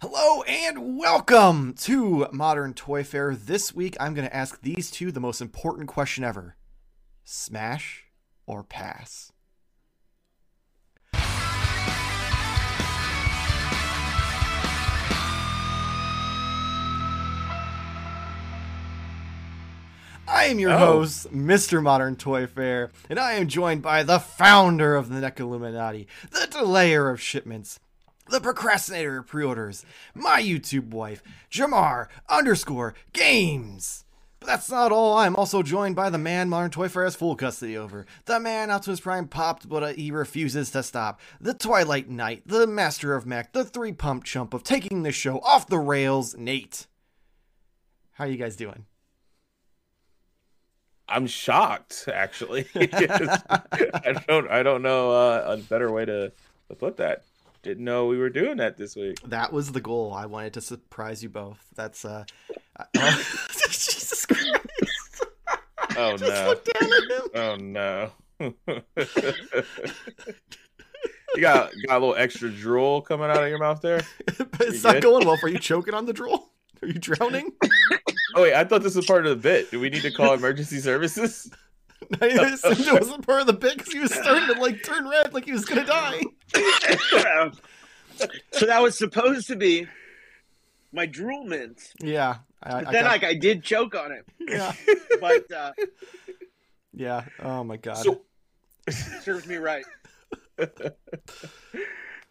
Hello and welcome to Modern Toyfare. This week I'm going to ask these two the most important question ever Smash or pass? I am your Oh. host, Mr. Modern Toyfare, and I am joined by the founder of the NECA Illuminati, the delayer of shipments, the procrastinator pre-orders, my YouTube wife, Jarmar underscore games. But that's not all. I'm also joined by the man Modern Toyfare has full custody over. The man Optimus Prime popped, but uh, he refuses to stop. The Twilight Knight, the master of mech, the three pump chump of taking the show off the rails, Nate. How are you guys doing? I'm shocked, actually. I don't, I don't know uh, a better way to, to put that. Didn't know we were doing that this week. That was the goal. I wanted to surprise you both. That's uh, uh Jesus Christ! Oh Just no! look down at him. Oh no! you got got a little extra drool coming out of your mouth there. it's You not good? going well for you. Choking on the drool? Are you drowning? Oh wait, I thought this was part of the bit. Do we need to call emergency services? I assumed it wasn't part of the bit because he was starting to like turn red, like he was gonna die. so that was supposed to be my drool mint. Yeah, I, But I then got- like I did choke on it. yeah, But uh yeah. Oh my god. So serves me right.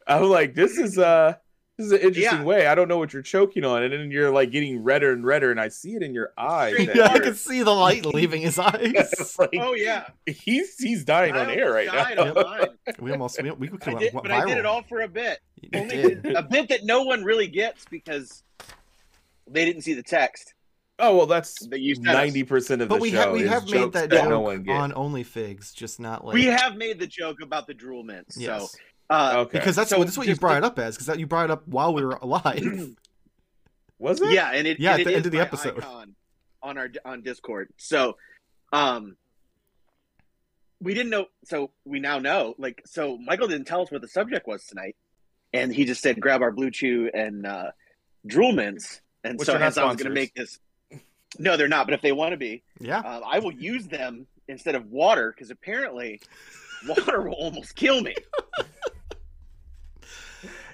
I'm like, this is uh this is an interesting Yeah. way. I don't know what you're choking on, and then you're like getting redder and redder, and I see it in your eyes. Yeah, I can see the light leaving his eyes. Like, Oh yeah. he's he's dying on air right now. We almost we, we could I did, went but viral. I did it all for a bit. Only did. a bit that no one really gets because they didn't see the text Oh well, that's that you ninety percent of the But we show. have we is have made jokes that that joke no one gets. on OnlyFigs, just not like We have made the joke about the drool mints. yes. So uh Okay, Because that's So what that's what you just- brought it up as, because you brought it up while we were alive. was it? yeah, and it Yeah, and at the end of the episode. on our on Discord. So, um, we didn't know. So we now know. Like, so Michael didn't tell us what the subject was tonight, and he just said, "Grab our Blue Chew and uh, Drool Mints." And Which so are not I was going to make this. No, they're not. But if they want to be, yeah. uh, I will use them instead of water because apparently water will almost kill me.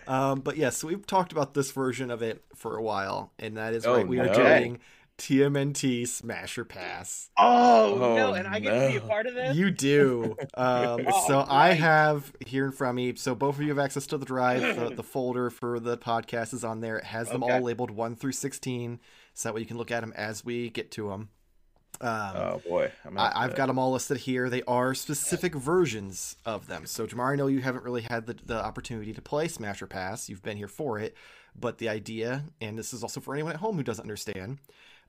Um, but yes, we've talked about this version of it for a while, and that is Oh, right. We are doing TMNT Smasher Pass. Oh, Oh, no! And I get to be a part of this. You do. Um, Oh, so I have here in front of me. So both of you have access to the drive. The, the folder for the podcast is on there. It has them Okay. all labeled one through sixteen, so that way you can look at them as we get to them. Um, Oh boy, have I, I've got them all listed here. They are specific versions of them. So, Jarmar, I know you haven't really had the, the opportunity to play Smash or Pass. You've been here for it. But the idea, and this is also for anyone at home who doesn't understand,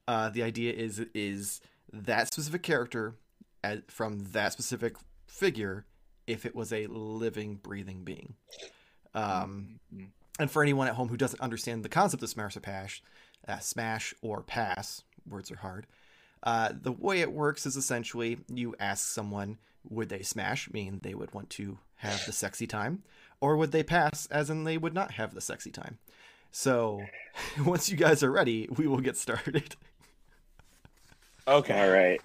uh, the idea is is that specific character as, from that specific figure if it was a living, breathing being. Um, Mhm. and for anyone at home who doesn't understand the concept of Smash or Pass, uh, Smash or Pass, words are hard. Uh, the way it works is essentially you ask someone, would they smash, meaning they would want to have the sexy time, or would they pass, as in they would not have the sexy time. So once you guys are ready, we will get started. Okay. All right.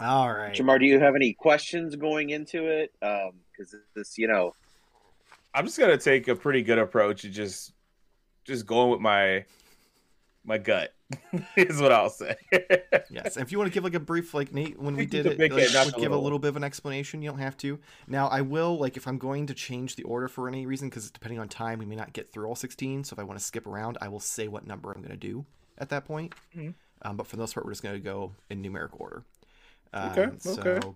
All right. Jarmar, do you have any questions going into it? Because this, you know, I'm just gonna take a pretty good approach and just just going with my my gut is what I'll say. Yes, if you want to give like a brief, like Nate, when we did it, like, head, not would a give a little. little bit of an explanation. You don't have to. Now, I will like if I'm going to change the order for any reason, because depending on time, we may not get through all 16. So if I want to skip around, I will say what number I'm going to do at that point. Mhm. Um, but for the most part, we're just going to go in numerical order. Um, Okay, So okay.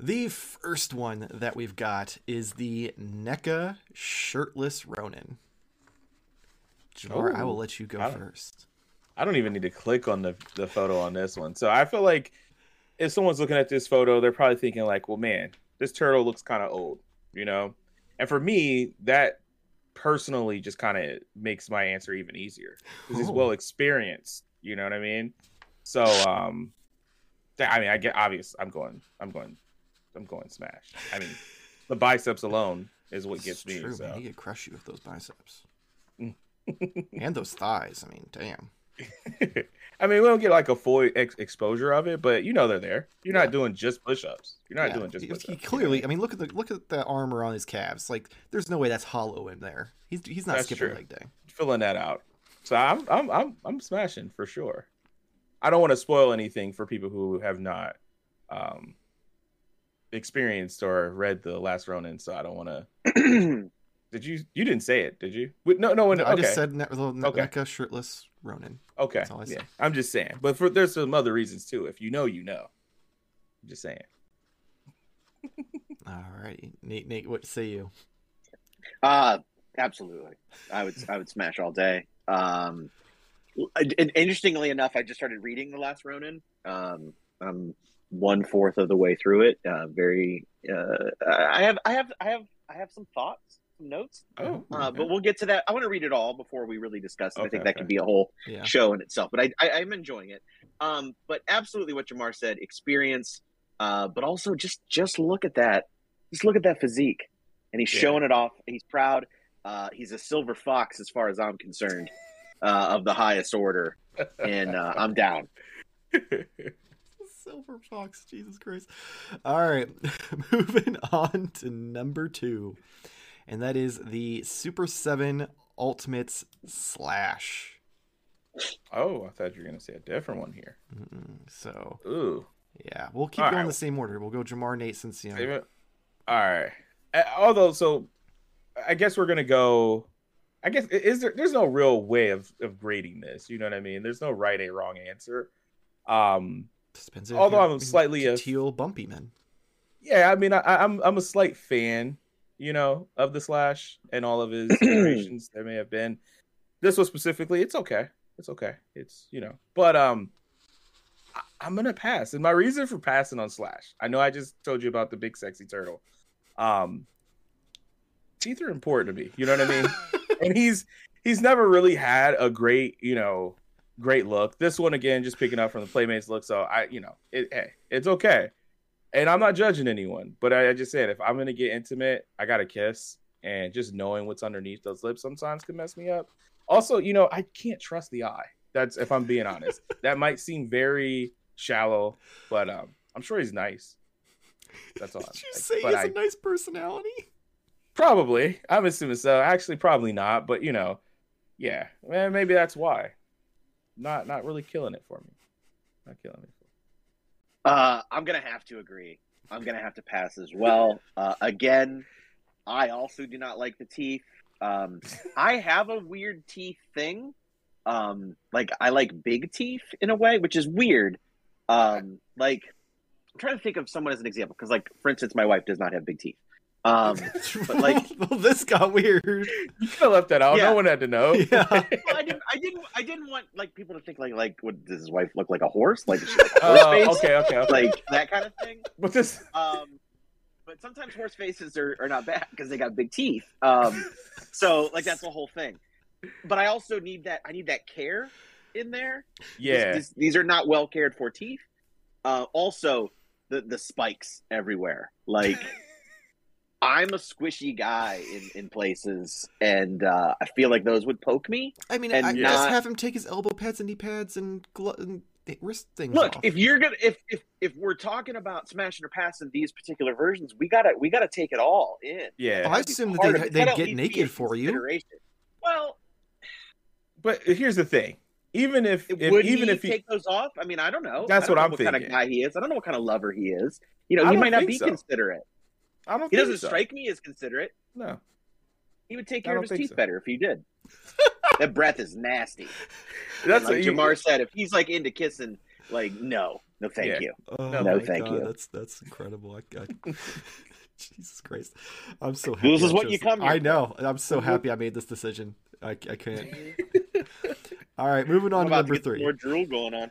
the first one that we've got is the NECA shirtless Ronin. Jarmar, I Oh, will let you go I first. I don't even need to click on the the photo on this one. So I feel like if someone's looking at this photo, they're probably thinking like, "Well, man, this turtle looks kind of old," you know. And for me, that personally just kind of makes my answer even easier because he's Oh. well experienced. You know what I mean? So, um, th- I mean, I get obvious. I'm going. I'm going. I'm going smash. I mean, the biceps alone is what gets me. True, so man. He could crush you with those biceps. And those thighs. I mean, damn. I mean, we don't get like a full ex- exposure of it, but you know they're there. You're not doing just push-ups. You're not Yeah, doing just he- push-ups. he clearly. I mean, look at the look at the armor on his calves. Like, there's no way that's hollow in there. He's he's not That's skipping true. leg day. filling that out. So I'm I'm I'm I'm smashing for sure. I don't want to spoil anything for people who have not um experienced or read the last Ronin, so I don't want to. Did you? You didn't say it, did you? Wait, No, no, no. I okay, just said ne- little ne- Okay. NECA shirtless Ronin. okay. that's all I yeah, said. I'm just saying. But for there's some other reasons too. If you know, you know. I'm just saying. All right, Nate. Nate, what say you? Uh absolutely. I would I would smash all day. Um and interestingly enough, I just started reading The Last Ronin. Um I'm one fourth of the way through it. Uh very uh I have I have I have I have some thoughts, some notes. Oh, Uh, but we'll get to that. I want to read it all before we really discuss it. I think that okay. could be a whole Yeah. show in itself. But I, I, I'm enjoying it. Um, but absolutely what Jarmar said, experience, uh, but also just just look at that. Just look at that physique, and he's Yeah. showing it off. He's proud. Uh, he's a silver fox as far as I'm concerned, uh, of the highest order, and uh, I'm down. Silver Fox, Jesus Christ. All right, moving on to number two, and that is the Super 7 Ultimates Slash. oh, I thought you were gonna say a different one here. Mm-mm. So, Ooh. yeah, we'll keep All going right. the same order. We'll go Jarmar, Nate, since, you know, All right. Although, so I guess we're gonna go. I guess is there? There's no real way of of grading this. You know what I mean? There's no right or wrong answer. Um. Although I'm slightly a- teal bumpy man. Yeah. I mean, I, I'm I'm a slight fan. You know, of the slash and all of his iterations there may have been. This was specifically, it's okay. It's okay. It's you know, but um. I- I'm gonna pass, and my reason for passing on Slash. I know I just told you about the big sexy turtle. Um, teeth are important to me. You know what I mean? and he's he's never really had a great you know great look. This one again, just picking up from the Playmates look. So I you know it hey, it's okay, and I'm not judging anyone, but I, I just said if I'm gonna get intimate, I gotta kiss, and just knowing what's underneath those lips sometimes can mess me up. Also, you know I can't trust the eye. That's if I'm being honest. that might seem very shallow, but um, I'm sure he's nice. That's all. Did I'm you like, say he but has I- a nice personality? Probably. I'm assuming so. Actually, probably not. But you know, yeah. Eh, maybe that's why. Not not really killing it for me. Not killing it. Uh, I'm gonna have to agree. I'm gonna have to pass as well. Uh, again, I also do not like the teeth. Um, I have a weird teeth thing. Um, like I like big teeth in a way, which is weird. Um, like I'm trying to think of someone as an example because, like, for instance, my wife does not have big teeth. Um, but like- well, this got weird. You could have left that out. Yeah. No one had to know. Yeah. well, I didn't, I didn't, I didn't want like people to think like, like, what does his wife look like a horse? Like, she like a horse face? okay, okay, okay. like that kind of thing. but this Um, but sometimes horse faces are, are not bad because they got big teeth. Um, so like that's the whole thing. But I also need that. I need that care in there. yeah. This- this- these are not well cared for teeth. Uh, also, the the spikes everywhere. Like I'm a squishy guy in in places, and uh, I feel like those would poke me. I mean, And I not- just have him take his elbow pads and knee pads and, glo- and wrist things Look, off. if you're gonna if if if we're talking about smashing or passing these particular versions, we gotta we gotta take it all in. Yeah. Oh, I assume that they'd- they'd get naked for you. Well, But here's the thing. Even if, if would even he if he take those off? I mean, I don't know. That's I don't what know I'm what kind of guy he is. I don't know what kind of lover he is. You know, I he might not be so. considerate. I don't He think doesn't so. strike me as considerate. No. He would take I care of his teeth so. better if he did. that breath is nasty. That's like what you- Jarmar said. If he's like into kissing, like no, no, thank Yeah. you. oh, No, thank God, you. That's that's incredible. I, I, Jesus Christ, I'm so happy. This is I what you come here I know. I'm so mm-hmm. happy I made this decision. I, I can't. All right, moving on to number to three. more drool going on.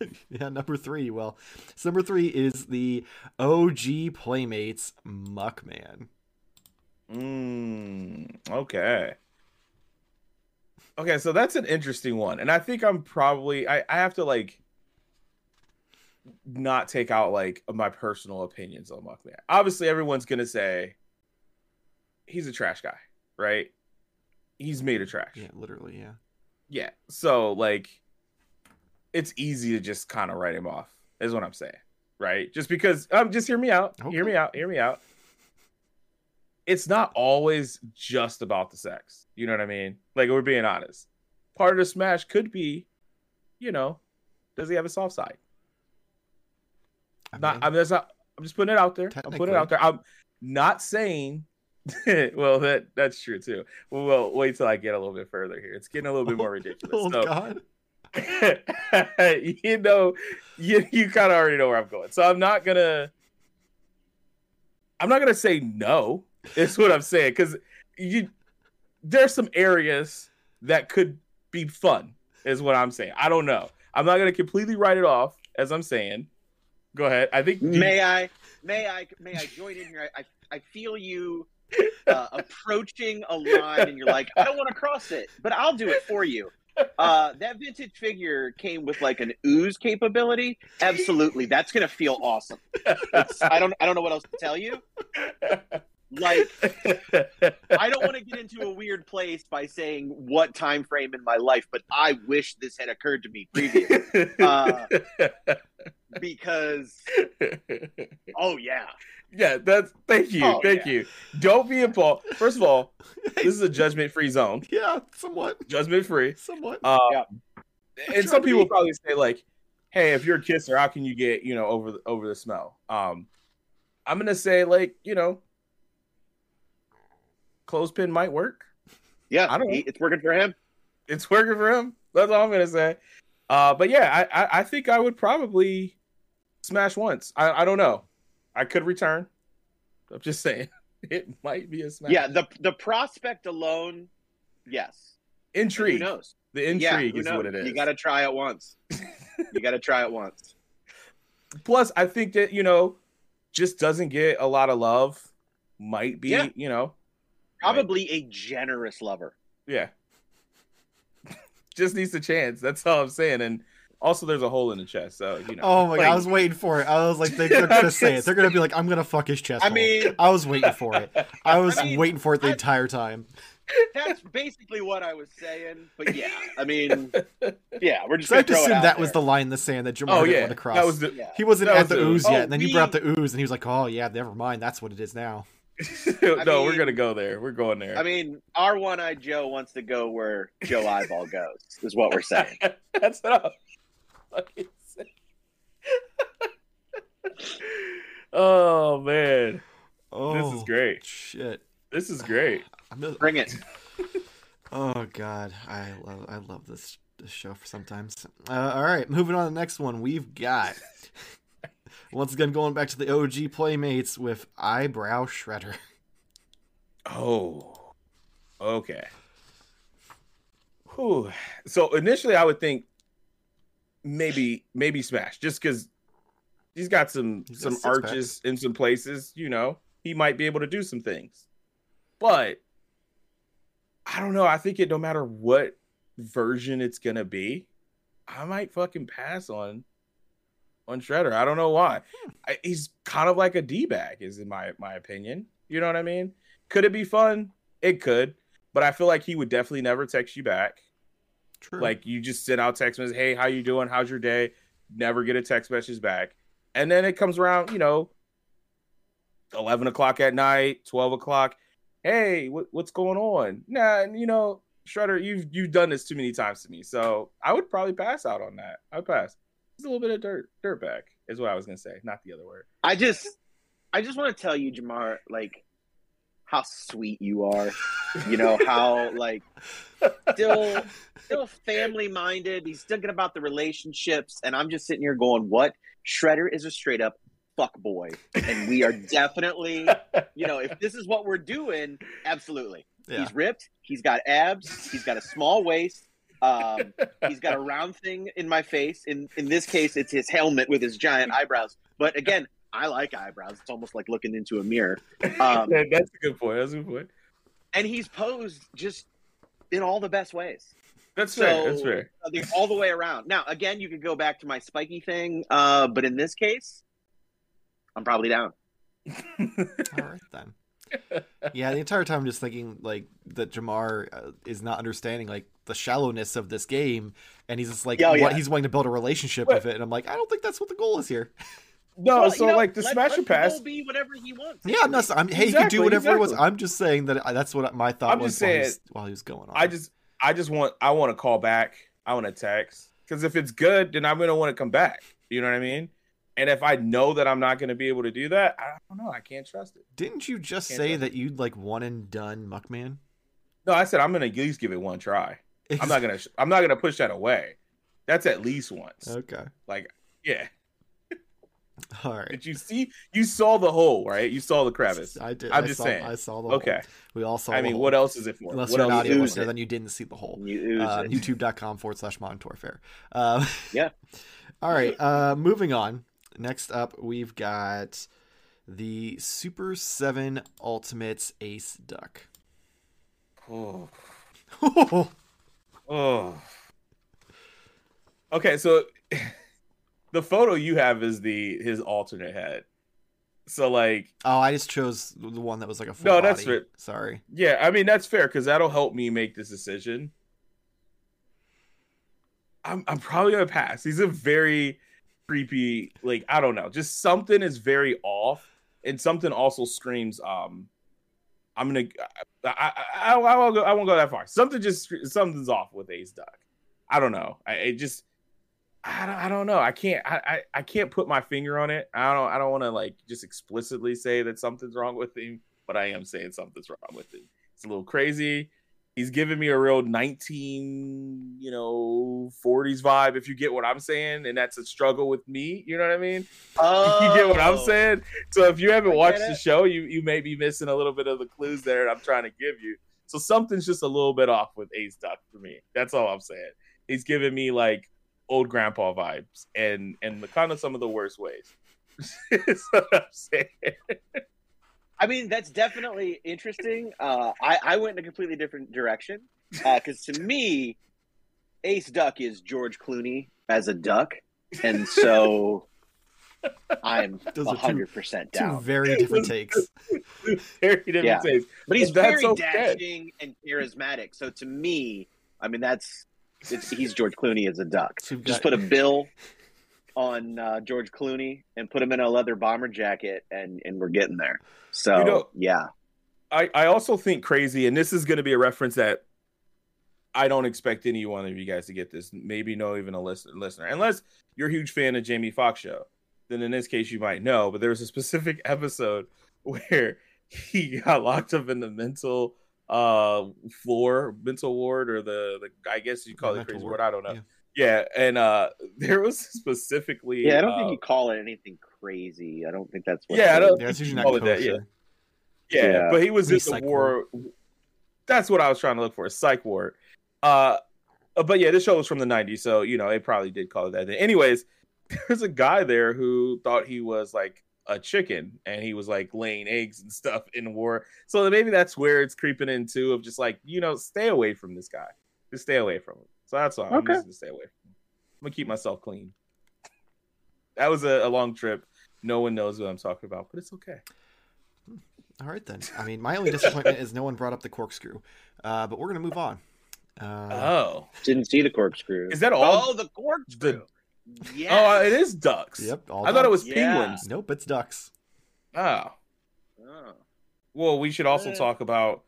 yeah, number three. Well, so number three is the OG Playmates Muckman. Mm, okay. Okay, so that's an interesting one. And I think I'm probably I, I have to like not take out like my personal opinions on Muckman. Obviously everyone's gonna say he's a trash guy, right? he's made of trash. Yeah, literally, yeah. Yeah. So like it's easy to just kind of write him off, is what I'm saying. Right? Just because um just hear me out. Hear me out. Hear me out. It's not always just about the sex. You know what I mean? Like we're being honest. Part of the smash could be, you know, does he have a soft side? I Not mean, I mean that's not I'm just putting it out there. I'm putting it out there. I'm not saying well that that's true too. Well, well, wait till I get a little bit further here. It's getting a little bit more ridiculous. oh So- God. you know, you you kind of already know where I'm going. So I'm not gonna, I'm not gonna say no. Is what I'm saying because you there's some areas that could be fun. Is what I'm saying. I don't know. I'm not gonna completely write it off as I'm saying. Go ahead. I think May I? May I? May I join in here? I I, I feel you uh, approaching a line, and you're like, I don't want to cross it, but I'll do it for you. Uh, that vintage figure came with like an ooze capability. Absolutely, that's gonna feel awesome. It's, I don't I don't know what else to tell you. Like I don't want to get into a weird place by saying what time frame in my life, but I wish this had occurred to me previously uh, because oh yeah, yeah, that's thank you, Oh, thank yeah. you. Don't be involved. First of all, this is a judgment free zone. Yeah, somewhat. Judgment free. Somewhat. Uh, Yeah. And some people be- probably say like, "Hey, if you're a kisser, how can you get you know over the, over the smell?" Um, I'm gonna say like you know, clothespin might work. yeah, I don't- he- it's working for him. It's working for him. That's all I'm gonna say. Uh, but yeah, I, I I think I would probably smash once. I I don't know. I could return. I'm just saying it might be a smash. Yeah, the the prospect alone, yes. Intrigue. Who knows? The yeah, intrigue who is knows? what it is. You got to try it once. you got to try it once. Plus, I think that you know, just doesn't get a lot of love. Might be, Yeah. you know, Probably a generous lover. yeah. Just needs a chance. That's all I'm saying. And also, there's a hole in the chest, so you know. Oh my god, I was waiting for it. I was like, they, they're gonna say it. They're gonna be like, I'm gonna fuck his chest. I hole." mean, I was waiting for it. I was I mean, waiting for it the I- entire time. that's basically what I was saying. But yeah, I mean, yeah, we're just So I gonna just throw it assumed out that was the line in the sand that Jarmar oh didn't yeah, want to cross. that was the. Yeah. he wasn't that at was the the- ooze Oh, yet, and then you oh, brought up the ooze, and he was like, "Oh yeah, never mind. That's what it is now." no, we're gonna go there. We're going there. I mean, our one-eyed Joe wants to go where Joe Eyeball goes. Is what we're saying. That's what I'm fucking saying. oh man, Oh, this is great. Shit. This is great. Just- Bring it. Oh god, I love I love this this show for sometimes. Uh, all right, moving on to the next one. We've got once again going back to the OG playmates with eyebrow shredder. Oh, okay. Whew. So initially, I would think maybe maybe Smash, just because he's got some He's some arches in some places. You know, he might be able to do some things, but I don't know. I think it no matter what version it's gonna be, I might fucking pass on on Shredder. I don't know why. Hmm. I, he's kind of like a d bag, is in my my opinion. You know what I mean? Could it be fun? It could, but I feel like he would definitely never text you back. True. Like you just send out text messages, "Hey, how you doing? How's your day?" Never get a text message back, and then it comes around, you know, eleven o'clock at night, twelve o'clock. Hey, what, what's going on? Nah, you know, Shredder, you've you've done this too many times to me, so I would probably pass out on that. I'd pass. It's a little bit of dirt, dirtbag is what I was gonna say, not the other word. I just, I just want to tell you, Jarmar, like how sweet you are. You know how like still, still family minded. He's thinking about the relationships, and I'm just sitting here going, "What? Shredder is a straight up fuck boy, and we are definitely, you know, if this is what we're doing, absolutely. yeah. He's ripped. He's got abs. He's got a small waist. Um, he's got a round thing in my face. In in this case, it's his helmet with his giant eyebrows. But again, I like eyebrows. It's almost like looking into a mirror. Um, Yeah, that's a good point. That's a good point. and he's posed just in all the best ways. That's So fair. That's fair. I all the way around. Now, again, you could go back to my spiky thing, uh, but in this case, I'm probably down. All right then. Yeah, the entire time I'm just thinking like that Jarmar uh, is not understanding like the shallowness of this game, and he's just like Yeah, oh, what yeah. he's wanting to build a relationship But- with it, and I'm like, I don't think that's what the goal is here. No, Well, so you know, like the let- smash let and pass. goal be whatever he wants. Yeah, I'm not. I'm, hey, he could Exactly, do whatever it was. exactly. I'm just saying that I, that's what my thought I'm was just while, he saying- was, while he was going on. I just I just want I want to call back. I want to text because if it's good, then I'm gonna want to come back. You know what I mean? And if I know that I'm not gonna be able to do that, I don't know. I can't trust it. Didn't you just say trust that you'd like one and done Muckman? No, I said I'm gonna at least give it one try. I'm not gonna I'm not gonna push that away. That's at least once. Okay. Like yeah. All right. Did you see? You saw the hole, right? You saw the crevice. I did. I'm I just saw, saying. I saw the hole. Okay. We all saw. I the mean, hole. what else is it for? Unless what you're an audio is it a ooze listener, it. then you didn't see the hole. You Uh. YouTube.com forward slash Modern Toyfare. Uh, Yeah. all right. Uh, moving on. Next up, we've got the Super Seven Ultimates Ace Duck. Oh. oh. Okay, so the photo you have is the his alternate head. So like, oh, I just chose the one that was like a full No, that's right. Sorry. yeah, I mean that's fair because that'll help me make this decision. I'm I'm probably gonna pass. He's a very creepy, like I don't know, just something is very off, and something also screams. Um, I'm gonna, I I, I, I won't go, I won't go that far. Something just something's off with Ace Duck. I don't know. I it just. I don't, I don't know. I can't I, I, I can't put my finger on it. I don't I don't want to like just explicitly say that something's wrong with him, but I am saying something's wrong with him. It's a little crazy. He's giving me a real 19, you know, 40s vibe if you get what I'm saying, and that's a struggle with me, you know what I mean? Oh, You get what I'm saying? So if you haven't watched the show, you you may be missing a little bit of the clues there I'm trying to give you. So something's just a little bit off with Ace Duck for me. That's all I'm saying. He's giving me like old grandpa vibes and and the kind of some of the worst ways. That's what I'm saying. I mean, that's definitely interesting. Uh, I, I went in a completely different direction because to me, Ace Duck is George Clooney as a duck, and so I'm Those are two- hundred percent Two down. very different takes. Very different Yeah. taste. But he's That's very okay. dashing and charismatic. So to me, I mean, that's it's, he's George Clooney as a duck. Just put a bill on uh, George Clooney and put him in a leather bomber jacket, and and we're getting there. So You know- yeah, I, I also think crazy, and this is going to be a reference that I don't expect any one of you guys to get this. Maybe no, even a listen, listener, unless you're a huge fan of Jamie Foxx show. Then in this case, you might know. But there was a specific episode where he got locked up in the mental uh floor, mental ward, or the the I guess you call Yeah, it crazy ward. word. I don't know. Yeah. Yeah, and uh there was specifically yeah. I don't uh, think you call it anything crazy. I don't think that's what. Yeah, I don't- Yeah, it's usually Call not it that, yeah. Yeah, Yeah. but he was in Maybe the war. That's what I was trying to look for, a psych ward. Uh, uh, but yeah, this show was from the '90s, so you know it probably did call it that. Then. Anyways, there's a guy there who thought he was like a chicken, and he was like laying eggs and stuff in war. So maybe that's where it's creeping into of just like you know, stay away from this guy. Just stay away from him. So that's all. I'm just gonna stay away. I'm gonna keep myself clean. That was a, a long trip. No one knows what I'm talking about, but it's okay. All right then. I mean, my only disappointment is no one brought up the corkscrew. Uh, but we're gonna move on. Uh, Oh, Didn't see the corkscrew. is that all? Oh, the corkscrew. Yeah. Oh, it is ducks. Yep. All I thought it was Yeah. penguins. Nope, it's ducks. Oh. Oh. Well, we should also talk about.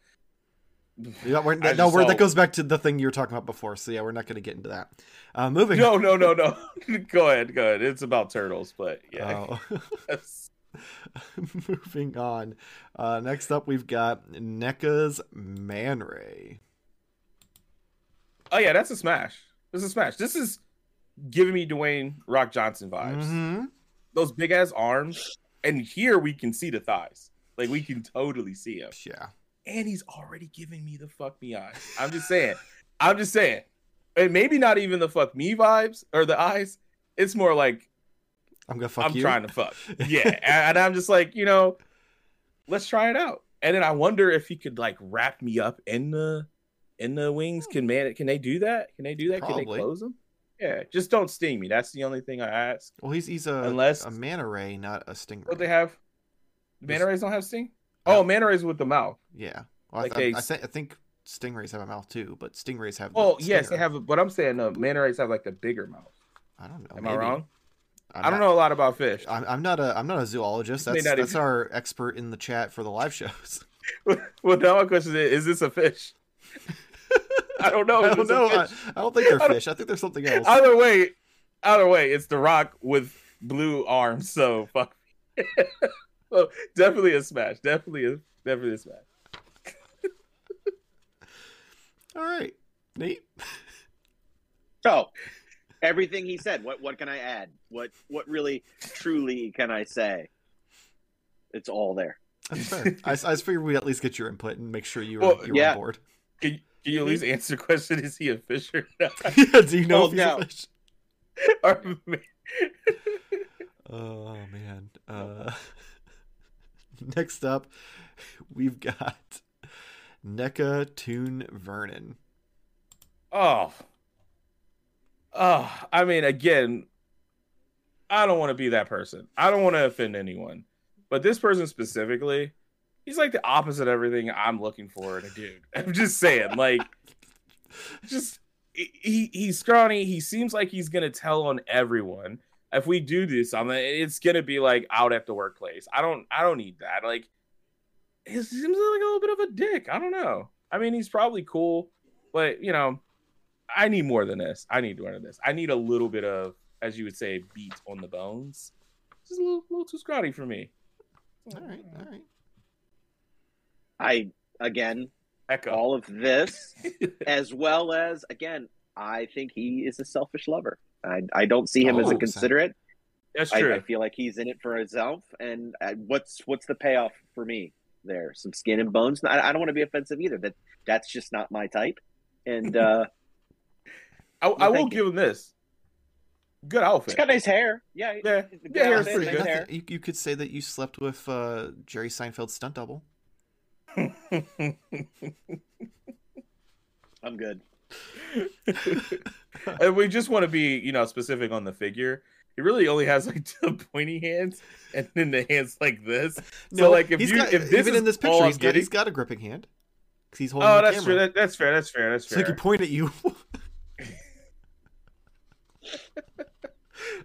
Yeah, we're, no, we're, that goes back to the thing you were talking about before. So yeah, we're not going to get into that. Uh, moving. No, no, no, no. go ahead, go ahead. It's about turtles, but yeah. Oh. moving on. Uh, next up, we've got NECA's Man Ray. oh yeah, that's a smash. This is a smash. This is giving me Dwayne Rock Johnson vibes. Mhm. Those big ass arms, and here we can see the thighs. Like we can totally see him, Yeah. And he's already giving me the fuck me eyes. I'm just saying. I'm just saying. And maybe not even the fuck me vibes or the eyes. It's more like I'm gonna fuck I'm you. trying to fuck. Yeah. and, I'm just like, you know, let's try it out. And then I wonder if he could like wrap me up in the in the wings. Can man can they do that? Can they do that? Can they close them? Yeah. Just don't sting me. That's the only thing I ask. Well, he's he's a Unless- a manta ray, not a stingray. What they have? Manta rays don't have sting? Oh, manta rays with the mouth. Yeah. Well, Like I, they- I, th- I think stingrays have a mouth too, but stingrays have. the Oh, yes, they have. But I'm saying no, manta rays have like the bigger mouth. I don't know. Am I wrong? I'm I don't not- know a lot about fish. I'm, I'm not a I'm not a zoologist. That's that's even- our expert in the chat for the live shows. well, now my question is: Is this a fish? I don't know. I don't know. I. I don't think they're I fish. I think they're something else. Either way, either way, it's the Rock with blue arms. So fuck. Me. well, definitely a smash. Definitely a definitely a smash. All right, Nate. So, everything he said. What what can I add? What what really truly can I say? It's all there. That's fair. I, I just figured we'd at least get your input and make sure you were, Well, you were yeah. on board. Can, can you at least answer the question? Is he a fisher? yeah, do you know Well, if he's no. a fish? Or- Oh man. Uh, next up, we've got NECA Toon Vernon. oh, oh. I mean, again, I don't want to be that person. I don't want to offend anyone, but this person specifically, he's like the opposite of everything I'm looking for in a dude. I'm just saying, like, just he he's scrawny. He seems like he's gonna tell on everyone. If we do do something, it's gonna be like out at the workplace. I don't I don't need that. Like, he seems like a little bit of a dick. I don't know. I mean, he's probably cool, but you know, I need more than this. I need more than this. I need a little bit of, as you would say, beat on the bones. Just a little, little too scrawny for me. All right, all right. I again Echo. all of this as well as again I think he is a selfish lover. I I don't see him as a considerate. That's I, true. I feel like he's in it for himself. And uh, what's what's the payoff for me there? Some skin and bones. I, I don't want to be offensive either. That that's just not my type. And uh, I, I will give him this. Good outfit. he's got nice hair. Yeah, Yeah, yeah, hair's pretty nice good. hair. You, you could say that you slept with uh, Jerry Seinfeld's stunt double. I'm good. and we just want to be, you know, specific on the figure. He really only has like two pointy hands, and then the hands like this. So, like, if you- got, if this even is in this picture, he's got getting- he's got a gripping hand. he's holding Oh, that's true. That, that's fair. That's fair. That's So fair. he can point at you.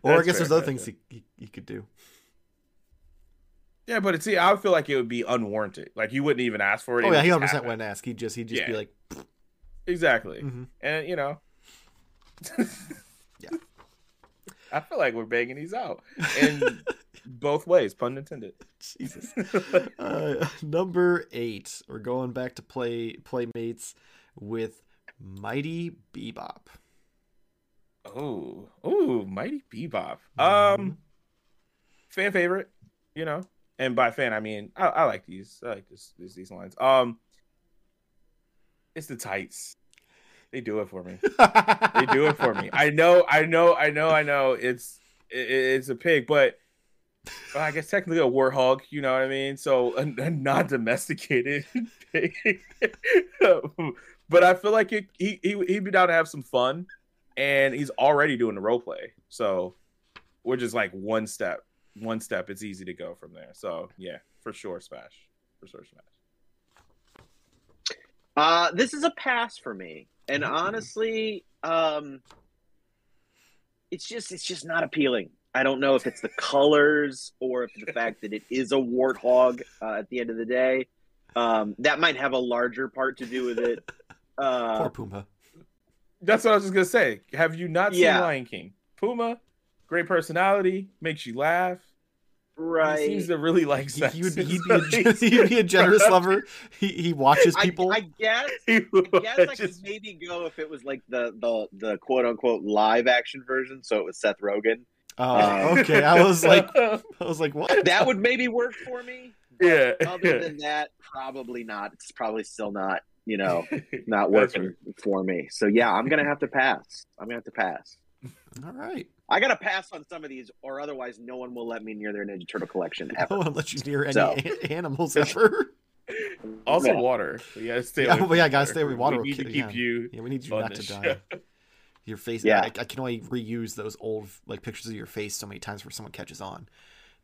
or I guess fair, there's other that's things he, he, he could do. Yeah, but see, I would feel like it would be unwarranted. Like you wouldn't even ask for it. Oh it yeah, he just 100 percent wouldn't ask. He'd just he'd just be like, Exactly. mhm. And you know, Yeah. I feel like we're begging these out in both ways, pun intended. Jesus. uh, number eight, we're going back to play playmates with Mighty Bebop. Oh, oh, mighty Bebop. Mhm. Um, fan favorite, you know, and by fan I mean I, I like these. I like this, these these lines. Um, it's the tights. They do it for me. They do it for me. I know, I know, I know, I know. It's it, it's a pig, but well, I guess technically a warhog. You know what I mean? So a, a non-domesticated pig. but I feel like it, he he he'd be down to have some fun, and he's already doing the role play. So we're just like one step, one step. It's easy to go from there. So yeah, for sure, smash, for sure, smash. Uh, this is a pass for me, and Mhm. honestly, um, it's just it's just not appealing. I don't know if it's the colors or if the fact that it is a warthog. Uh, at the end of the day, um, that might have a larger part to do with it. Uh, Poor Pumbaa. That's what I was just gonna say. Have you not seen Yeah. Lion King? Pumbaa, great personality, makes you laugh. Right? He seems to really like He, sex. he would be, he'd, be a, he'd be a generous lover. He, he watches people. I guess. He I guess I could maybe go if it was like the the the quote unquote live action version, so it was Seth Rogen. oh, okay. I was like, I was like, what? That would maybe work for me. yeah. Other than that, probably not. It's probably still not, you know, not That's working for me. So yeah, I'm gonna have to pass. I'm gonna have to pass. All right. I gotta pass on some of these, or otherwise, no one will let me near their Ninja Turtle collection I ever. don't want to let you near any So. a- animals ever. Also, Yeah. water. Yeah, stay Yeah, away well, from yeah, gotta stay away from water. We need to Okay, keep yeah. you. Yeah, we need you not to die. show. Oh, Your face. Yeah. I, I can only reuse those old like pictures of your face so many times before someone catches on.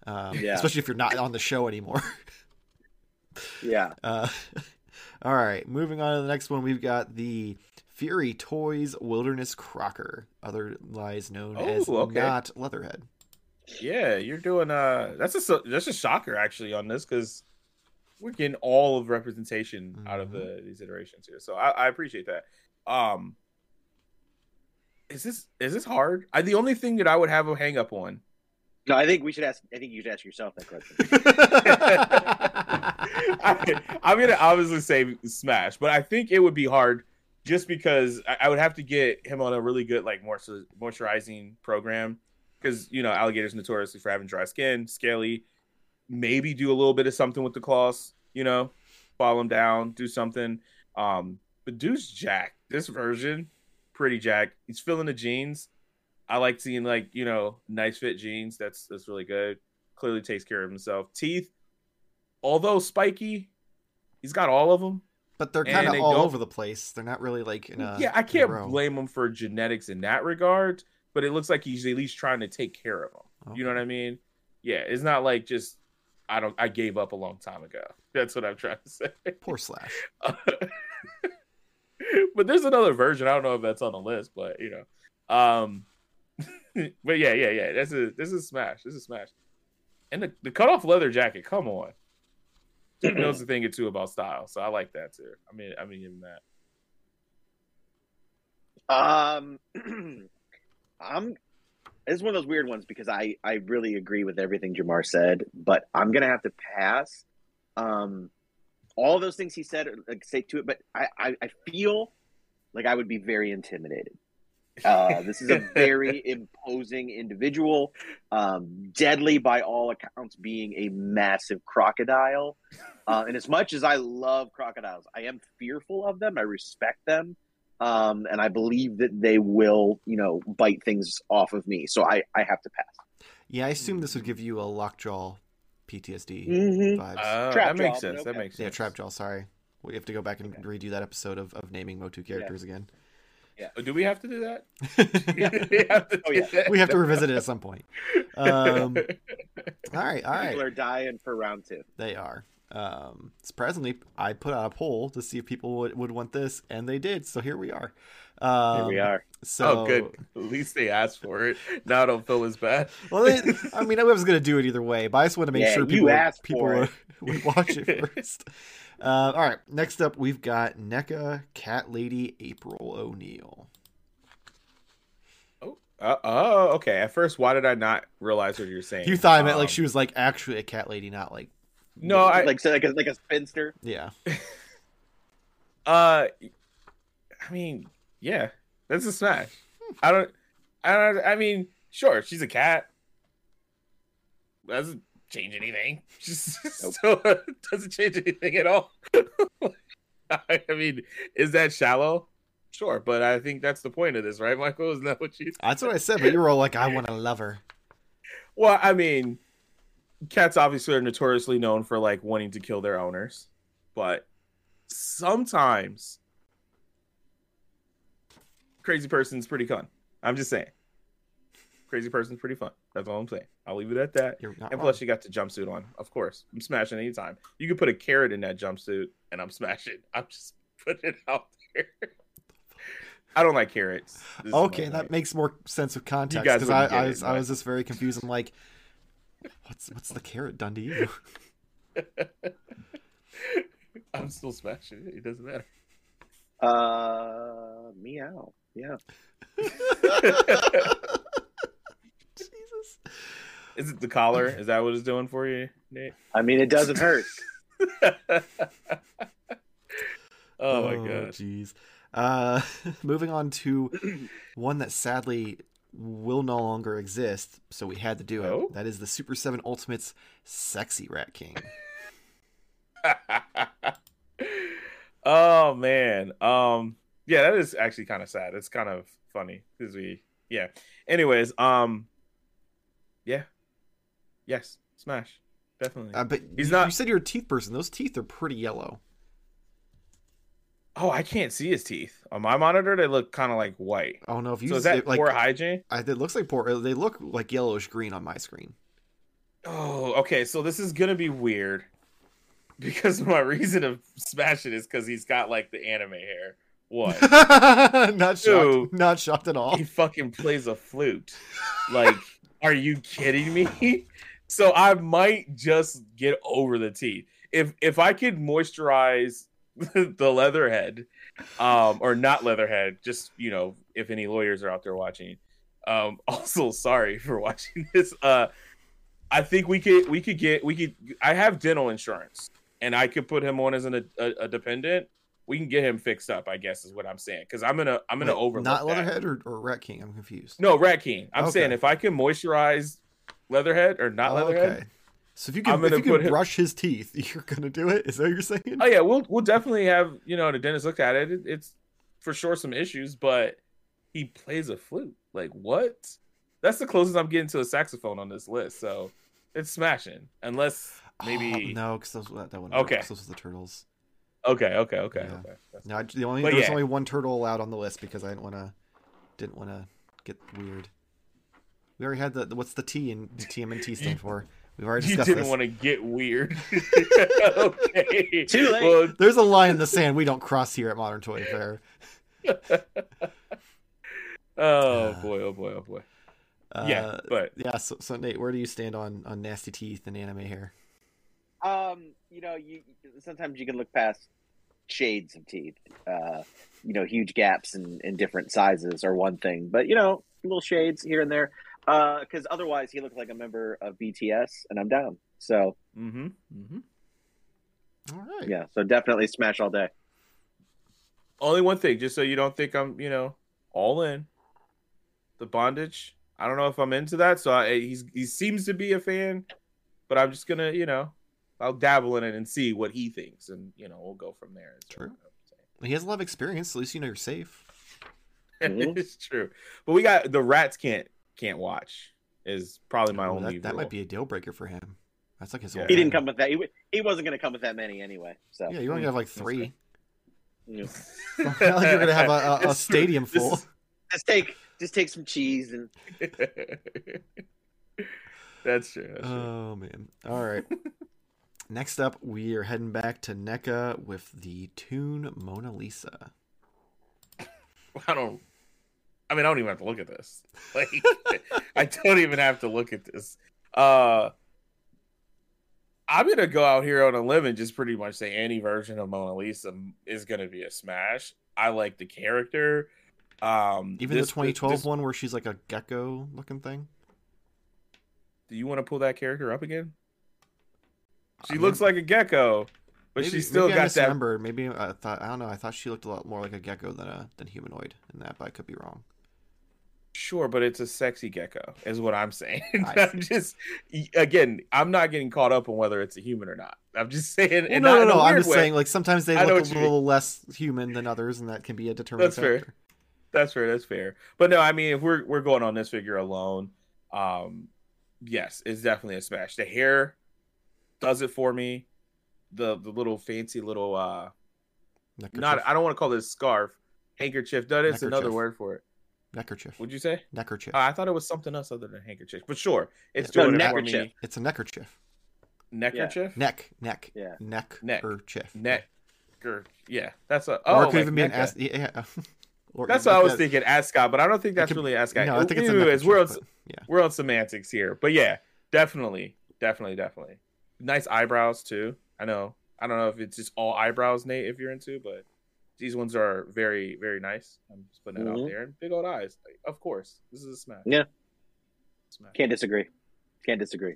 Um, Yeah. Especially if you're not on the show anymore. Yeah. Uh, all right, moving on to the next one. We've got the Fury Toys Wilderness Crocker, otherwise known as Oh, okay. not Leatherhead. Yeah, you're doing uh that's a that's a shocker actually on this because we're getting all of representation out of the these iterations here. So I, I appreciate that. Um is this is this hard? I the only thing that I would have a hang up on. No, I think we should ask. I think you should ask yourself that question. I, I'm gonna obviously say smash, but I think it would be hard just because I, I would have to get him on a really good like moisturizing program because you know alligators notoriously for having dry skin, scaly. Maybe do a little bit of something with the claws, you know, fall him down, do something. Um, but dude's jack. This version, pretty jack. He's filling the jeans. I like seeing like you know nice fit jeans. That's that's really good. Clearly takes care of himself. Teeth, although spiky, he's got all of them. But they're kind of all don't- over the place. They're not really like in a yeah, I can't blame him for genetics in that regard, but it looks like he's at least trying to take care of them. You know what I mean? Yeah, it's not like just I don't I gave up a long time ago. That's what I'm trying to say. Poor Slash. but there's another version. I don't know if that's on the list, but you know. Um but yeah, yeah, yeah. This is this is smash. This is smash. And the, the cut off leather jacket, come on. He knows a thing or two about style, so I like that too. I mean I mean that. Um, I'm. It's one of those weird ones because I I really agree with everything Jarmar said, but I'm gonna have to pass. Um, all those things he said, like say to it, but I I, I feel like I would be very intimidated. Uh, this is a very imposing individual, um, deadly by all accounts, being a massive crocodile. Uh, and as much as I love crocodiles, I am fearful of them. I respect them, um, and I believe that they will, you know, bite things off of me. So I, I have to pass. Yeah, I assume this would give you a lockjaw PTSD Mm-hmm. vibes. Uh, Trap that makes jaw, but sense. That makes sense. yeah, trap jaw. Sorry, we have to go back and redo that episode of, of naming Motu characters again. Oh, Do we have to do that? we we have to Oh, yeah. that? have to revisit it at some point. Um, all right, all right. People are dying for round two. They are. Um, surprisingly, I put out a poll to see if people would, would want this, and they did. So here we are. Um, Here we are. So, oh, good. At least they asked for it. Now I don't feel as bad. Well, they, I mean, I was going to do it either way, but I just want to make Yeah, sure people, asked people for would, would watch it first. Uh, all right. Next up, we've got NECA Cat Lady April O'Neil. Oh, uh, oh, okay. At first, why did I not realize what you were saying? You thought I meant Um, like she was like actually a cat lady, not like No, I like so like a, like a spinster. yeah. Uh, I mean, yeah, that's a smash. I don't, I don't. I mean, sure, she's a cat. Doesn't change anything. Just so doesn't change anything at all. I mean, is that shallow? Sure, but I think that's the point of this, right, Michael? Isn't that what you? Said? That's what I said, but you were all like, I want to love her. Well, I mean, cats obviously are notoriously known for like wanting to kill their owners, but sometimes crazy person's pretty fun. I'm just saying. Crazy person's pretty fun. That's all I'm saying. I'll leave it at that. You're not And wrong. plus, you got the jumpsuit on. Of course, I'm smashing anytime. You could put a carrot in that jumpsuit, and I'm smashing. I'm just putting it out there. I don't like carrots. This Okay, that point. makes more sense of context because I, wouldn't I it, was I was just very confused. I'm like, what's what's the carrot done to you? I'm still smashing it. It doesn't matter. Uh, meow. Yeah. Jesus. Is it the collar? Is that what it's doing for you, Nate? I mean, it doesn't hurt. oh my gosh. Jeez. Uh, moving on to one that sadly will no longer exist, so we had to do it. Oh? That is the Super Seven Ultimates Sexy Rat King. oh man. Um yeah, that is actually kind of sad. It's kind of funny because we yeah. Anyways, um yeah. Yes, smash. Definitely. Uh, but He's you, not- You said you're a teeth person. Those teeth are pretty yellow. oh, I can't see his teeth. On my monitor they look kind of like white. I don't know if you So is that like. poor hygiene? I, it looks like poor. They look like yellowish green on my screen. Oh, okay. So this is gonna be weird. because my reason of smashing is because he's got like the anime hair. What? not shocked. Not shocked at all. he fucking plays a flute. Like, are you kidding me? So I might just get over the teeth. If if I could moisturize the leatherhead, um, or not leatherhead, just you know, if any lawyers are out there watching. Um, also sorry for watching this. Uh I think we could we could get we could I have dental insurance and I could put him on as an, a, a dependent. We can get him fixed up, I guess is what I'm saying. Because I'm gonna I'm gonna Wait, overlook Not. Leatherhead or, or Rat King? I'm confused. No, Rat King. I'm Okay. saying if I can moisturize Leatherhead or not Oh, Leatherhead. okay. So if you can, if you can him- brush his teeth, you're gonna do it. Is that what you're saying? Oh yeah, we'll we'll definitely have you know the dentist look at it. It- It's for sure some issues, but he plays a flute. Like what? That's the closest I'm getting to a saxophone on this list. So it's smashing. Unless ah, maybe Oh, no, because those that, that one. Okay. Those was the turtles. Okay, okay, okay, Yeah. okay. That's- No, I, the only But there yeah. only one turtle allowed on the list because I didn't want to didn't want to get weird. We already had the the- what's the T and the TMNT stand for? We've already You discussed didn't this. want to get weird. okay. Too late. Well, There's a line in the sand we don't cross here at Modern Toyfare. oh Uh, boy, oh boy, oh boy. Uh, yeah, but yeah. So, so Nate, where do you stand on on nasty teeth and anime hair? Um, you know, you sometimes you can look past shades of teeth. Uh, you know, huge gaps in, in different sizes are one thing, but you know, little shades here and there. Because otherwise, he looked like a member of BTS, and I'm down. So mm-hmm, mm-hmm. All right. yeah, so definitely smash all day. Only one thing, just so you don't think I'm, you know, all in. The bondage. I don't know if I'm into that. So I, he's he seems to be a fan, but I'm just gonna, you know, I'll dabble in it and see what he thinks, and you know, we'll go from there. True. I'm He has a lot of experience. At least you know you're safe. saying. Mhm. it's true, but we got the rats can't can't watch is probably my Ooh, only. that, that might be a deal breaker for him. That's like his. Yeah. He didn't come with that. He, he wasn't going to come with that many anyway. So Yeah, you only have like three. you know, Not like you're gonna have a, a, a stadium full. is- just take just take some cheese and That's true. That's true. Oh man. All right. Next up, we are heading back to NECA with the Toon Mona Lisa. I don't. I mean, I don't even have to look at this. Like, I don't even have to look at this. Uh, I'm gonna go out here on a limb and just pretty much say any version of Mona Lisa is gonna be a smash. I like the character. Um, Even this- the 2012 this- one where she's like a gecko looking thing. Do you want to pull that character up again? She I looks like a gecko, but maybe, she still maybe I got that. misremembered. Maybe I thought I don't know. I thought she looked a lot more like a gecko than a than humanoid in that, but I could be wrong. Sure, but it's a sexy gecko, is what I'm saying. I'm just again, I'm not getting caught up on whether it's a human or not. I'm just saying. Well, and no, not no, no. I'm just way. saying like sometimes they I look a little less human than others, and that can be a determining That's fair. That's fair. That's fair. But no, I mean, if we're we're going on this figure alone, um, yes, it's definitely a smash. The hair does it for me. The the little fancy little uh, Neckerchief. not I don't want to call this scarf handkerchief. That is another word for it. neckerchief. Would you say? Neckerchief. Uh, I thought it was something else other than handkerchief, but sure, it's No, doing it for neckerchief. me. it's a neckerchief. Neckerchief, Neck, neck, Yeah. neck, Neck. neckerchief. neck, yeah, that's a. Or Oh, it could like even be an ass. Yeah. Or That's what I was that- thinking, ascot, but I don't think that's could- really ascot. No, I think it's a Anyways, we're on, but- Yeah. we're on semantics here, but yeah, definitely, definitely, definitely. Nice eyebrows too. I know. I don't know if it's just all eyebrows, Nate, if you're into, but these ones are very, very nice. I'm just putting that out Mhm. there. And big old eyes, Like, of course. This is a smash. Yeah. Smash. can't disagree. Can't disagree.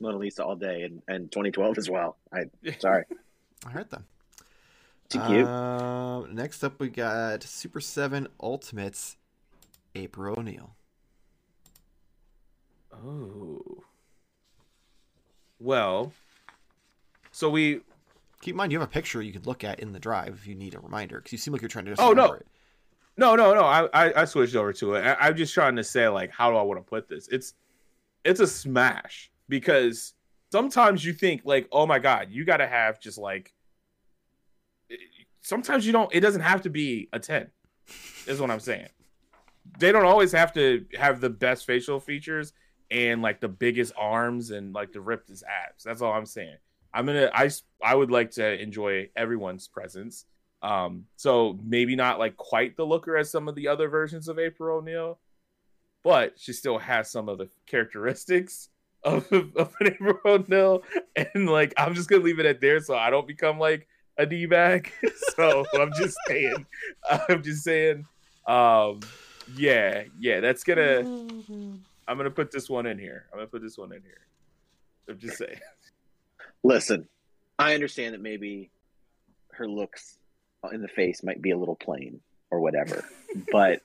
Mona Lisa all day and, and 2012 as well. I sorry. All right then. Too cute. Um, next up, we got Super Seven Ultimates, April O'Neil. Oh. Well, so we Keep in mind, you have a picture you could look at in the drive if you need a reminder, because you seem like you're trying to just Oh, no. it. No, no, no. I, I, I switched over to it. I, I'm just trying to say like, how do I want to put this? It's it's a smash because sometimes you think like, oh my god, you got to have just like. Sometimes you don't. It doesn't have to be a ten. Is what I'm saying. They don't always have to have the best facial features and like the biggest arms and like the ripped abs. That's all I'm saying. I'm gonna I I would like to enjoy everyone's presence. Um, so maybe not like quite the looker as some of the other versions of April O'Neil, but she still has some of the characteristics of, of an April O'Neil. And like I'm just gonna leave it at there so I don't become like a D bag. so I'm just saying, I'm just saying, um, yeah, yeah, that's gonna I'm gonna put this one in here. I'm gonna put this one in here. I'm just saying. Listen, I understand that maybe her looks in the face might be a little plain or whatever, but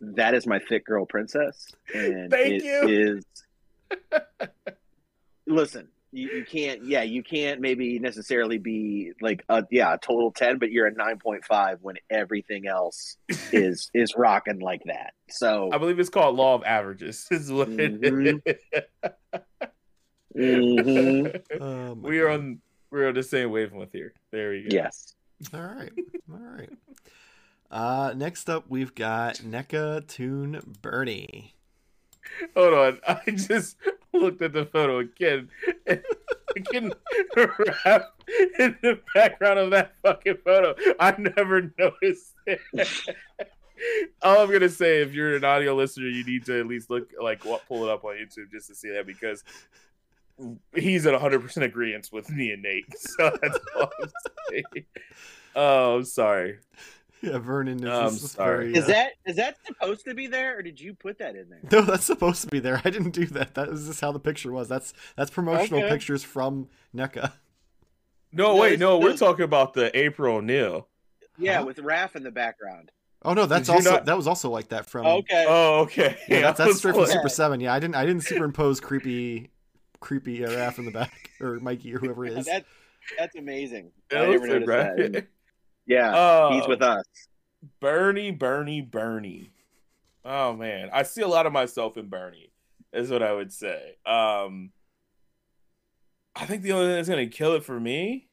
that is my thick girl princess, and Thank it you. is- Listen, you, you can't. Yeah, you can't maybe necessarily be like a yeah a total ten, but you're a nine point five when everything else is is rocking like that. So I believe it's called law of averages. Is what it Mhm. is. mhm, Oh, we are God. on we're on the same wavelength here. There we go. yes, All right. All right. Uh, next up, we've got NECA Toon Bernie. Hold on. I just looked at the photo again. Again, Raph in the background of that fucking photo. I never noticed it. All I'm gonna say, if you're an audio listener, you need to at least look like what pull it up on YouTube just to see that because he's at 100 percent agreement with me and Nate. So that's all I'm saying. Oh, I'm sorry. Yeah, Vernon is. I'm sorry. very, is uh, that is that supposed to be there, or did you put that in there? No, that's supposed to be there. I didn't do that. That is just how the picture was. That's that's promotional Okay. pictures from NECA. No, No, wait, it's- no, we're talking about the April O'Neil. Yeah, Huh? with Raph in the background. Oh no, that's also not- that was also like that from. Okay. Oh, okay. Yeah, that's, that's straight from Super Seven. Yeah, I didn't I didn't superimpose creepy, creepy Araf in the back or Mikey or whoever it is. That's that's amazing. That I never noticed right? that. And, yeah, Oh, he's with us. Bernie, Bernie, Bernie. Oh man, I see a lot of myself in Bernie. Is what I would say. Um, I think the only thing that's gonna kill it for me,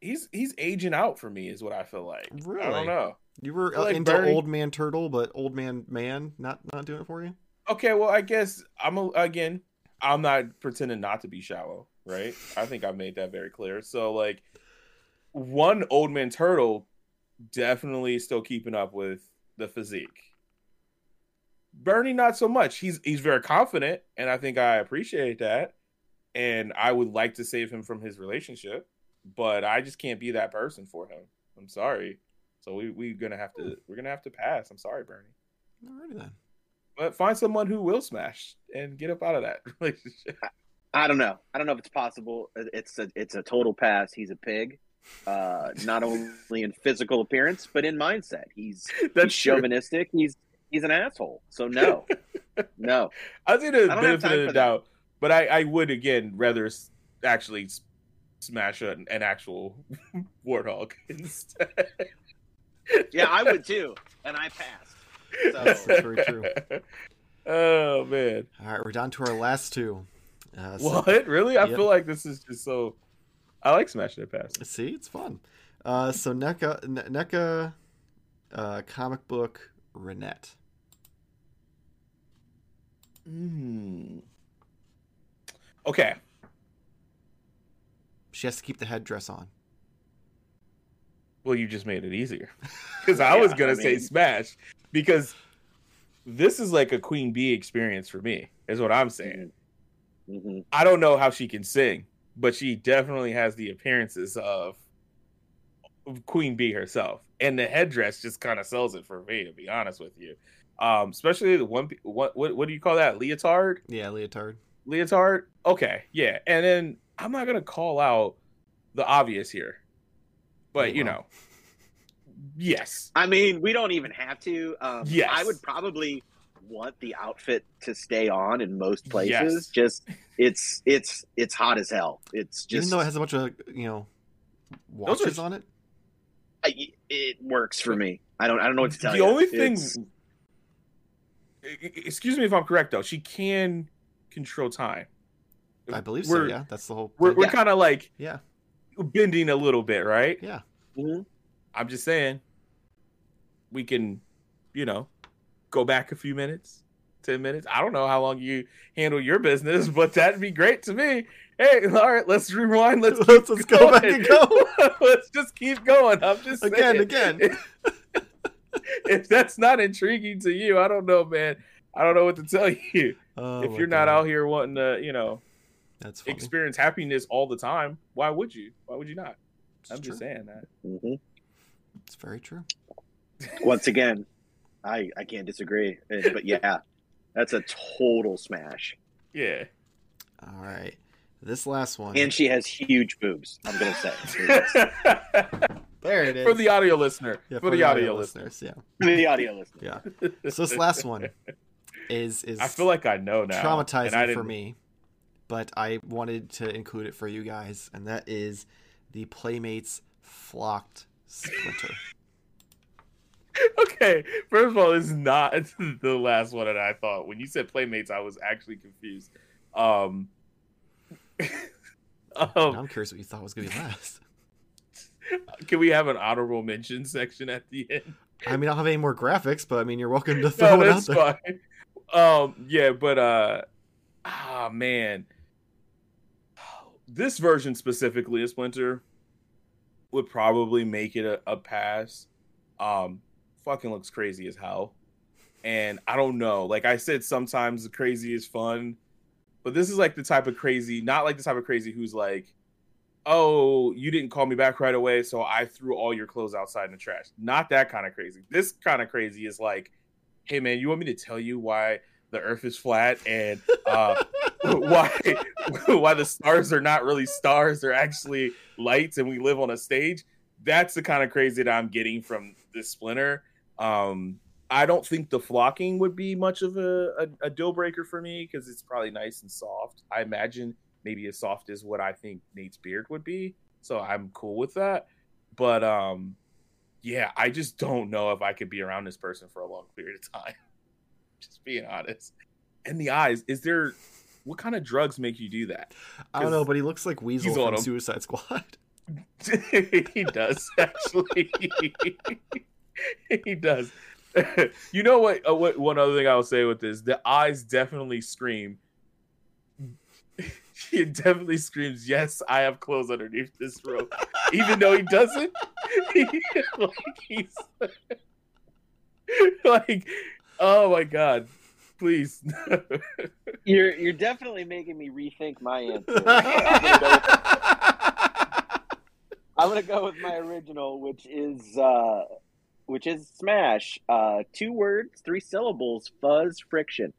he's he's aging out for me. Is what I feel like. Really? I don't know. You were I feel uh, like into Bernie- old man turtle, but old man man not not doing it for you. Okay, well, I guess I'm a, again. I'm not pretending not to be shallow, right? I think I've made that very clear. So, like, one old man turtle definitely still keeping up with the physique. Bernie, not so much. He's he's very confident, and I think I appreciate that. And I would like to save him from his relationship, but I just can't be that person for him. I'm sorry. So we we're gonna have to we're gonna have to pass. I'm sorry, Bernie Alrighty then. but find someone who will smash and get up out of that relationship. I don't know. I don't know if it's possible. It's a it's a total pass. He's a pig. Uh, not only in physical appearance, but in mindset. He's, he's That's true. chauvinistic. He's he's an asshole. So no, no. I think the I benefit of the doubt, but I, I would again rather actually smash an, an actual warthog instead. Yeah, I would too, and I passed. That's So very true. oh man, All right, we're down to our last two. Uh, so- what really? I Yep. feel like this is just so. I like smashing it past. See, it's fun. Uh, so NECA, N- NECA, uh, comic book Renet. Hmm. Okay, She has to keep the headdress on. Well, you just made it easier. Because I was Yeah, gonna say Smash, because this is like a Queen Bey experience for me. Is what I'm saying. hmm I don't know how she can sing, but she definitely has the appearances of of Queen Bey herself, and the headdress just kind of sells it for me. To be honest with you, um, especially the one what what what do you call that leotard? Yeah, leotard. Leotard. Okay, yeah, and then I'm not gonna call out the obvious here, but Oh, you well. know, yes. I mean, we don't even have to. Um, Yes. I would probably want the outfit to stay on in most places. Yes. Just it's it's it's hot as hell. It's just Even though it has a bunch of you know Those are- watches on it. I- it works for me. I don't I don't know what to tell the you. The only thing It's- excuse me if i'm correct though she can control time I believe we're, Yeah, that's the whole. we're, thing. we're Yeah. kind of like yeah, bending a little bit right yeah. Mhm. i'm just saying we can you know go back a few minutes 10 minutes i don't know how long you handle your business but that'd be great to me hey, all right, let's rewind. Let's Let's- let's go back going. and go. let's just keep going. I'm just Again, saying. again. if that's not intriguing to you, I don't know, man. I don't know what to tell you. Oh if you're not God. out here wanting to, you know, that's funny. experience happiness all the time, why would you? Why would you not? It's I'm true. just saying that. Mhm. It's very true. Once again, I I can't disagree. Uh, But yeah, that's a total smash. Yeah. All right. This last one. And she has huge boobs. I'm gonna say there it is. for the audio listener. yeah, for, the, audio, listener. listeners. for the audio listener. Yeah. Yeah. So this last one is is I feel like I know now. traumatizing for me, but I wanted to include it for you guys, and that is the Playmates flocked splinter. Okay, first of all, it's not the last one that I thought. When you said Playmates, I was actually confused. Um, um I'm curious what you thought was going to be last. can we have an honorable mention section at the end? I mean, I don't have any more graphics, but I mean, you're welcome to throw No, it out there. fine. Um, yeah, but uh, ah, man, this version specifically of Splinter would probably make it a, a pass. Um, fucking looks crazy as hell, and I don't know. Like I said, sometimes the crazy is fun, but this is like the type of crazy, not like the type of crazy who's like, oh, you didn't call me back right away, so I threw all your clothes outside in the trash. Not that kind of crazy. This kind of crazy is like, hey man, you want me to tell you why the Earth is flat and uh, why why the stars are not really stars, they're actually lights, and we live on a stage. That's the kind of crazy that I'm getting from this Splinter. Um, I don't think the flocking would be much of a, a, a deal breaker for me because it's probably nice and soft. I imagine maybe as soft as what I think Nate's beard would be. So I'm cool with that. But um yeah, I just don't know if I could be around this person for a long period of time. just being honest. And the eyes, is there what kind of drugs make you do that? I don't know, but he looks like Weasel from him. Suicide Squad. he does actually. he does. you know what, uh, what? One other thing I will say with this: the eyes definitely scream. he definitely screams, "Yes, I have clothes underneath this robe," even though he doesn't. He, like he's like, oh my god, please. You're you're definitely making me rethink my answer. I'm, gonna go with, I'm gonna go with my original, which is uh, which is smash. Uh, two words, three syllables, fuzz, friction.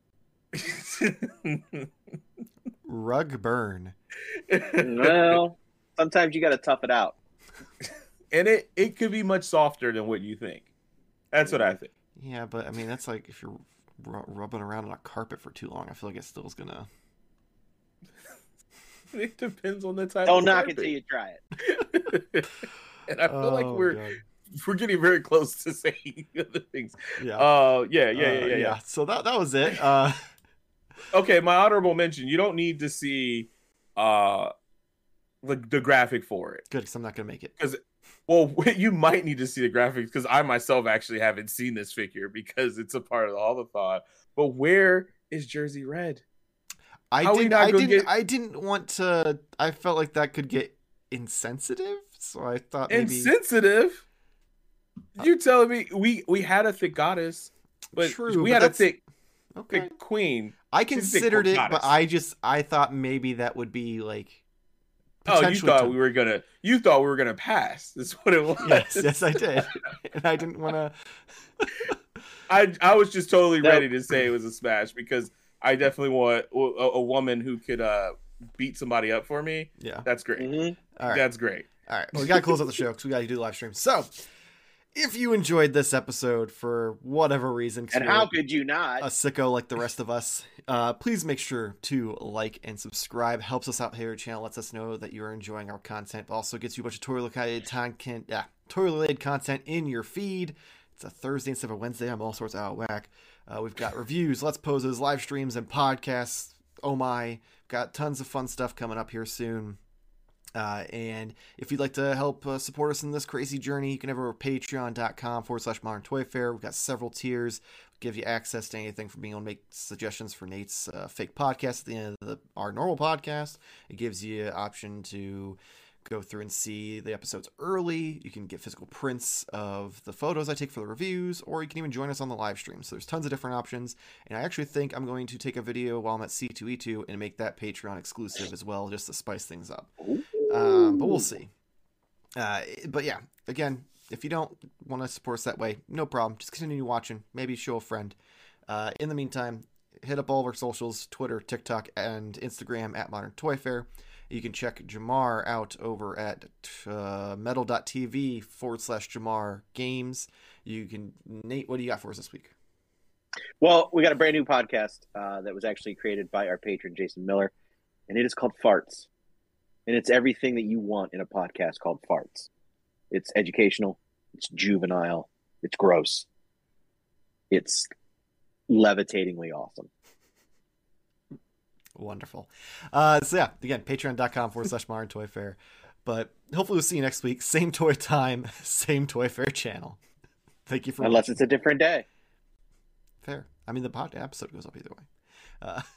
Rug burn. Well, sometimes you got to tough it out. and it it could be much softer than what you think. That's what I think. Yeah, but I mean, that's like if you're ru- rubbing around on a carpet for too long. I feel like it still is gonna. It depends on the type. Don't of knock it carpet. till you try it. and I feel like Oh, we're God. we're getting very close to saying other things. Yeah. Uh, yeah, yeah, Uh, yeah, yeah, yeah. So that that was it. Uh, Okay, my honorable mention. You don't need to see uh the the graphic for it. good, because I'm not gonna make it. Because Well, you might need to see the graphics because I myself actually haven't seen this figure because it's a part of all the thought. But where is Jersey Red? I How didn't. I didn't. get- I didn't want to. I felt like that could get insensitive, so I thought maybe. Insensitive. You telling me we we had a thick goddess, but True, we but had a thick okay. thick queen. I she's a big considered it, but. I just I thought maybe that would be like. Oh, you thought to- we were gonna you thought we were gonna pass. That's what it was. Yes, yes, I did, and I didn't want to. I I was just totally That- ready to say it was a smash because I definitely want a, a woman who could uh beat somebody up for me. Yeah. That's great. Mhm. All right. That's great. All right. Well, we got to close out the show because we got to do the live stream. So, if you enjoyed this episode for whatever reason, And how could you not? a sicko like the rest of us, uh, please make sure to like and subscribe. Helps us out here at channel. Lets us know that you are enjoying our content. But also gets you a bunch of toy related content. Yeah, toy related content in your feed. It's a Thursday instead of a Wednesday. I'm all sorts out of whack. Uh, we've got reviews, let's poses, live streams, and podcasts. Oh my, got tons of fun stuff coming up here soon. Uh, and if you'd like to help uh, support us in this crazy journey, you can head over patreon.com forward slash modern toyfare. We've got several tiers, we give you access to anything from being able to make suggestions for Nate's uh, fake podcast at the end of the, our normal podcast. It gives you an option to go through and see the episodes early. You can get physical prints of the photos I take for the reviews, or you can even join us on the live stream. So there's tons of different options. And I actually think I'm going to take a video while I'm at C2E2 and make that Patreon exclusive as well, just to spice things up. Um, but we'll see. Uh, but yeah, again, if you don't want to support us that way, no problem. Just continue watching. Maybe show a friend. Uh, in the meantime, hit up all of our socials Twitter, TikTok, and Instagram at Modern Toyfare. You can check Jarmar out over at uh, medal.tv forward slash Jarmar Games. You can, Nate, what do you got for us this week? Well, we got a brand new podcast uh, that was actually created by our patron, Jason Miller, and it is called Farts. And it's everything that you want in a podcast called Farts. It's educational, it's juvenile, it's gross, it's levitatingly awesome. Wonderful. Uh, so yeah, again, patreon.com forward slash modern toyfare. But hopefully we'll see you next week. Same toy time, same toy fair channel. Thank you for Unless watching. it's a different day. fair. I mean, the pod episode goes up either way. Uh,